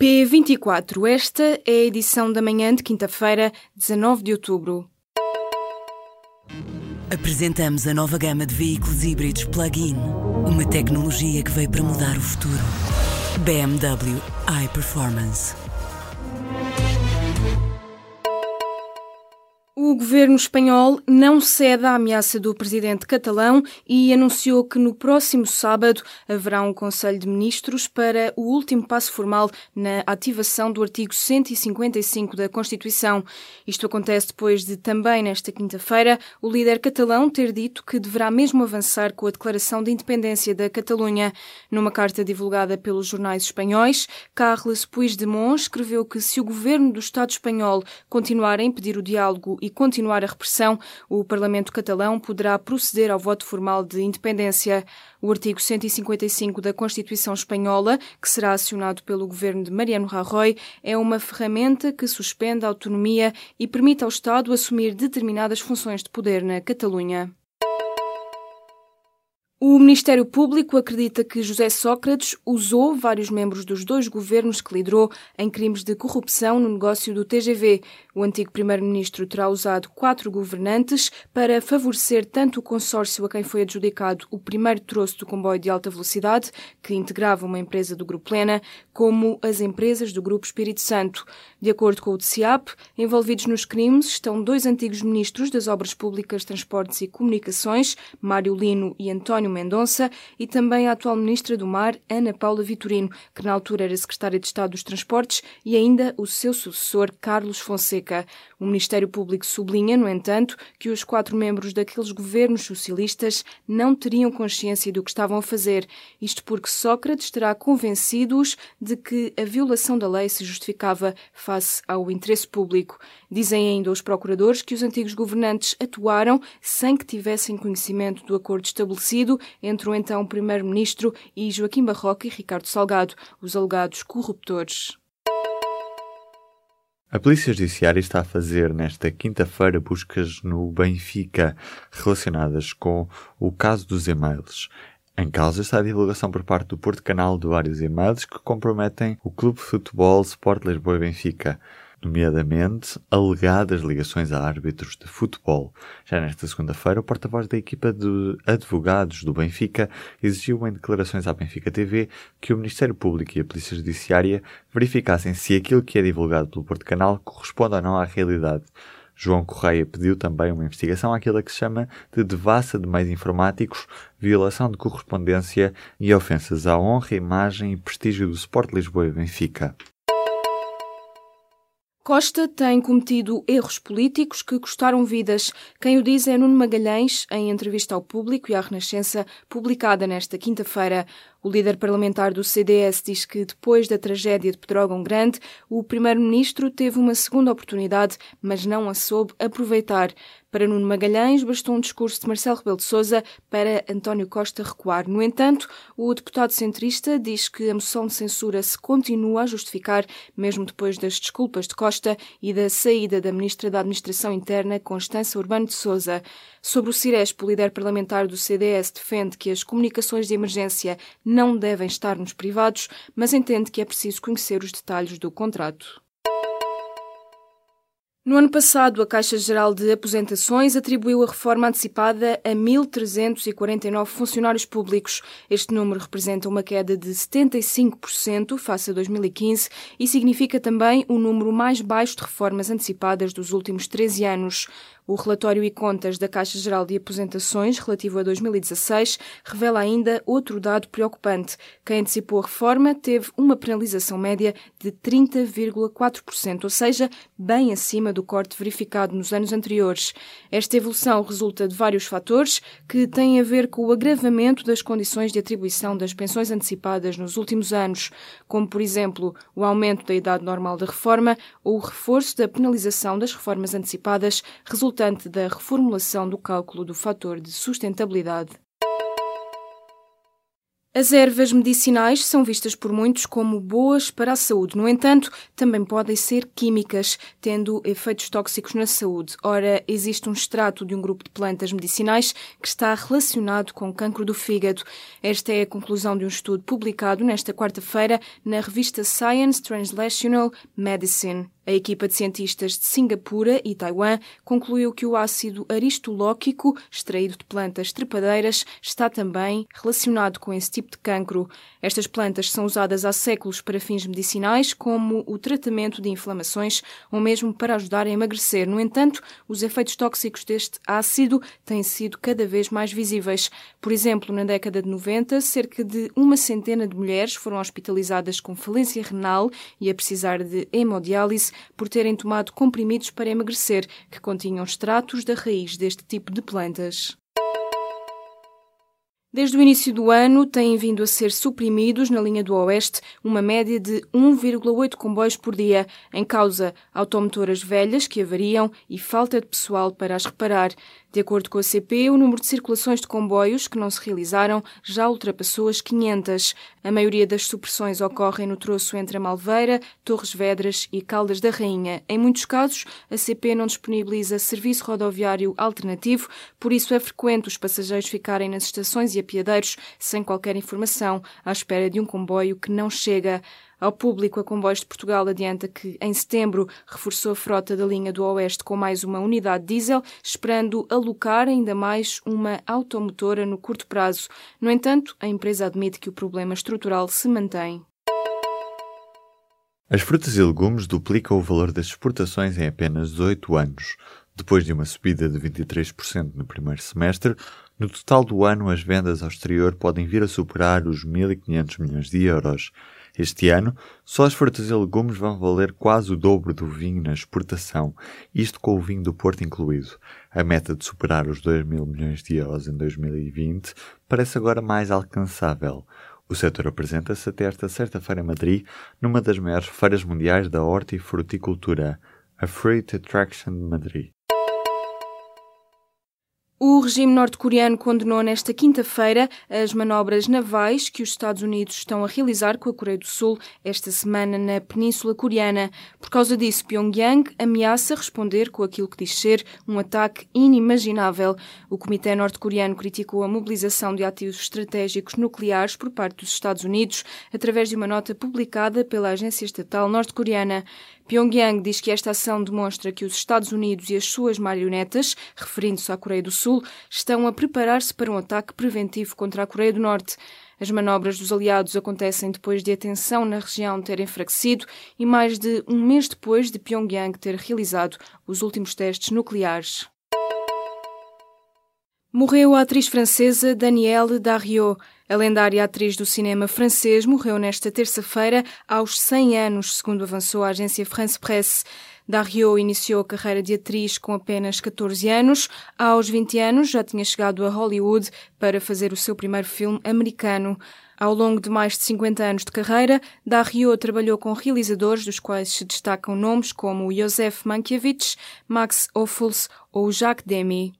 P24, esta é a edição da manhã de quinta-feira, 19 de outubro. Apresentamos a nova gama de veículos híbridos plug-in. Uma tecnologia que veio para mudar o futuro. BMW iPerformance. Governo espanhol não cede à ameaça do presidente catalão e anunciou que no próximo sábado haverá um Conselho de Ministros para o último passo formal na ativação do artigo 155 da Constituição. Isto acontece depois de também nesta quinta-feira o líder catalão ter dito que deverá mesmo avançar com a declaração de independência da Catalunha. Numa carta divulgada pelos jornais espanhóis, Carles Puigdemont escreveu que se o governo do Estado espanhol continuar a impedir o diálogo e continuar a repressão, o Parlamento catalão poderá proceder ao voto formal de independência. O artigo 155 da Constituição Espanhola, que será acionado pelo governo de Mariano Rajoy, é uma ferramenta que suspende a autonomia e permite ao Estado assumir determinadas funções de poder na Catalunha. O Ministério Público acredita que José Sócrates usou vários membros dos dois governos que liderou em crimes de corrupção no negócio do TGV. O antigo primeiro-ministro terá usado quatro governantes para favorecer tanto o consórcio a quem foi adjudicado o primeiro troço do comboio de alta velocidade, que integrava uma empresa do Grupo Plena, como as empresas do Grupo Espírito Santo. De acordo com o DCAP, envolvidos nos crimes estão dois antigos ministros das Obras Públicas, Transportes e Comunicações, Mário Lino e António Mendonça, e também a atual Ministra do Mar, Ana Paula Vitorino, que na altura era Secretária de Estado dos Transportes, e ainda o seu sucessor, Carlos Fonseca. O Ministério Público sublinha, no entanto, que os quatro membros daqueles governos socialistas não teriam consciência do que estavam a fazer, isto porque Sócrates terá convencido-os de que a violação da lei se justificava face ao interesse público. Dizem ainda os procuradores que os antigos governantes atuaram sem que tivessem conhecimento do acordo estabelecido entre o então Primeiro-Ministro e Joaquim Barroca e Ricardo Salgado, os alegados corruptores. A Polícia Judiciária está a fazer nesta quinta-feira buscas no Benfica relacionadas com o caso dos e-mails. Em causa está a divulgação por parte do Porto Canal de vários e-mails que comprometem o Clube de Futebol Sport Lisboa e Benfica nomeadamente alegadas ligações a árbitros de futebol. Já nesta segunda-feira, o porta-voz da equipa de advogados do Benfica exigiu em declarações à Benfica TV que o Ministério Público e a Polícia Judiciária verificassem se aquilo que é divulgado pelo Porto Canal corresponde ou não à realidade. João Correia pediu também uma investigação àquilo que se chama de devassa de meios informáticos, violação de correspondência e ofensas à honra, imagem e prestígio do Sport Lisboa e Benfica. Costa tem cometido erros políticos que custaram vidas. Quem o diz é Nuno Magalhães, em entrevista ao público e à Renascença, publicada nesta quinta-feira. O líder parlamentar do CDS diz que, depois da tragédia de Pedrógão Grande, o primeiro-ministro teve uma segunda oportunidade, mas não a soube aproveitar. Para Nuno Magalhães, bastou um discurso de Marcelo Rebelo de Sousa para António Costa recuar. No entanto, o deputado centrista diz que a moção de censura se continua a justificar, mesmo depois das desculpas de Costa e da saída da ministra da Administração Interna, Constança Urbano de Sousa. Sobre o Ciresp, o líder parlamentar do CDS defende que as comunicações de emergência não devem estar nos privados, mas entende que é preciso conhecer os detalhes do contrato. No ano passado, a Caixa Geral de Aposentações atribuiu a reforma antecipada a 1.349 funcionários públicos. Este número representa uma queda de 75% face a 2015 e significa também o número mais baixo de reformas antecipadas dos últimos 13 anos. O relatório e contas da Caixa Geral de Aposentações, relativo a 2016, revela ainda outro dado preocupante. Quem antecipou a reforma teve uma penalização média de 30,4%, ou seja, bem acima do corte verificado nos anos anteriores. Esta evolução resulta de vários fatores que têm a ver com o agravamento das condições de atribuição das pensões antecipadas nos últimos anos, como, por exemplo, o aumento da idade normal de reforma ou o reforço da penalização das reformas antecipadas da reformulação do cálculo do fator de sustentabilidade. As ervas medicinais são vistas por muitos como boas para a saúde. No entanto, também podem ser químicas, tendo efeitos tóxicos na saúde. Ora, existe um extrato de um grupo de plantas medicinais que está relacionado com o cancro do fígado. Esta é a conclusão de um estudo publicado nesta quarta-feira na revista Science Translational Medicine. A equipa de cientistas de Singapura e Taiwan concluiu que o ácido aristolóquico, extraído de plantas trepadeiras, está também relacionado com esse tipo de cancro. Estas plantas são usadas há séculos para fins medicinais, como o tratamento de inflamações ou mesmo para ajudar a emagrecer. No entanto, os efeitos tóxicos deste ácido têm sido cada vez mais visíveis. Por exemplo, na década de 90, cerca de uma centena de mulheres foram hospitalizadas com falência renal e a precisar de hemodiálise por terem tomado comprimidos para emagrecer que continham extratos da raiz deste tipo de plantas. Desde o início do ano, têm vindo a ser suprimidos na linha do Oeste uma média de 1,8 comboios por dia, em causa automotoras velhas que avariam e falta de pessoal para as reparar. De acordo com a CP, o número de circulações de comboios que não se realizaram já ultrapassou as 500. A maioria das supressões ocorrem no troço entre a Malveira, Torres Vedras e Caldas da Rainha. Em muitos casos, a CP não disponibiliza serviço rodoviário alternativo, por isso é frequente os passageiros ficarem nas estações e apiadeiros sem qualquer informação, à espera de um comboio que não chega. Ao público, a Comboios de Portugal adianta que, em setembro, reforçou a frota da linha do Oeste com mais uma unidade diesel, esperando alocar ainda mais uma automotora no curto prazo. No entanto, a empresa admite que o problema estrutural se mantém. As frutas e legumes duplicam o valor das exportações em apenas 18 anos. Depois de uma subida de 23% no primeiro semestre, no total do ano as vendas ao exterior podem vir a superar os 1.500 milhões de euros. Este ano, só as frutas e legumes vão valer quase o dobro do vinho na exportação, isto com o vinho do Porto incluído. A meta de superar os 2 mil milhões de euros em 2020 parece agora mais alcançável. O setor apresenta-se até esta sexta-feira em Madrid, numa das maiores feiras mundiais da horta e fruticultura, a Fruit Attraction de Madrid. O regime norte-coreano condenou nesta quinta-feira as manobras navais que os Estados Unidos estão a realizar com a Coreia do Sul esta semana na Península Coreana. Por causa disso, Pyongyang ameaça responder com aquilo que diz ser um ataque inimaginável. O Comitê norte-coreano criticou a mobilização de ativos estratégicos nucleares por parte dos Estados Unidos através de uma nota publicada pela agência estatal norte-coreana. Pyongyang diz que esta ação demonstra que os Estados Unidos e as suas marionetas, referindo-se à Coreia do Sul, estão a preparar-se para um ataque preventivo contra a Coreia do Norte. As manobras dos aliados acontecem depois de a tensão na região ter enfraquecido e mais de um mês depois de Pyongyang ter realizado os últimos testes nucleares. Morreu a atriz francesa Danielle Darriot. A lendária atriz do cinema francês morreu nesta terça-feira aos 100 anos, segundo avançou a agência France Presse. Darriot iniciou a carreira de atriz com apenas 14 anos. Aos 20 anos já tinha chegado a Hollywood para fazer o seu primeiro filme americano. Ao longo de mais de 50 anos de carreira, Darriot trabalhou com realizadores dos quais se destacam nomes como Joseph Mankiewicz, Max Ophuls ou Jacques Demy.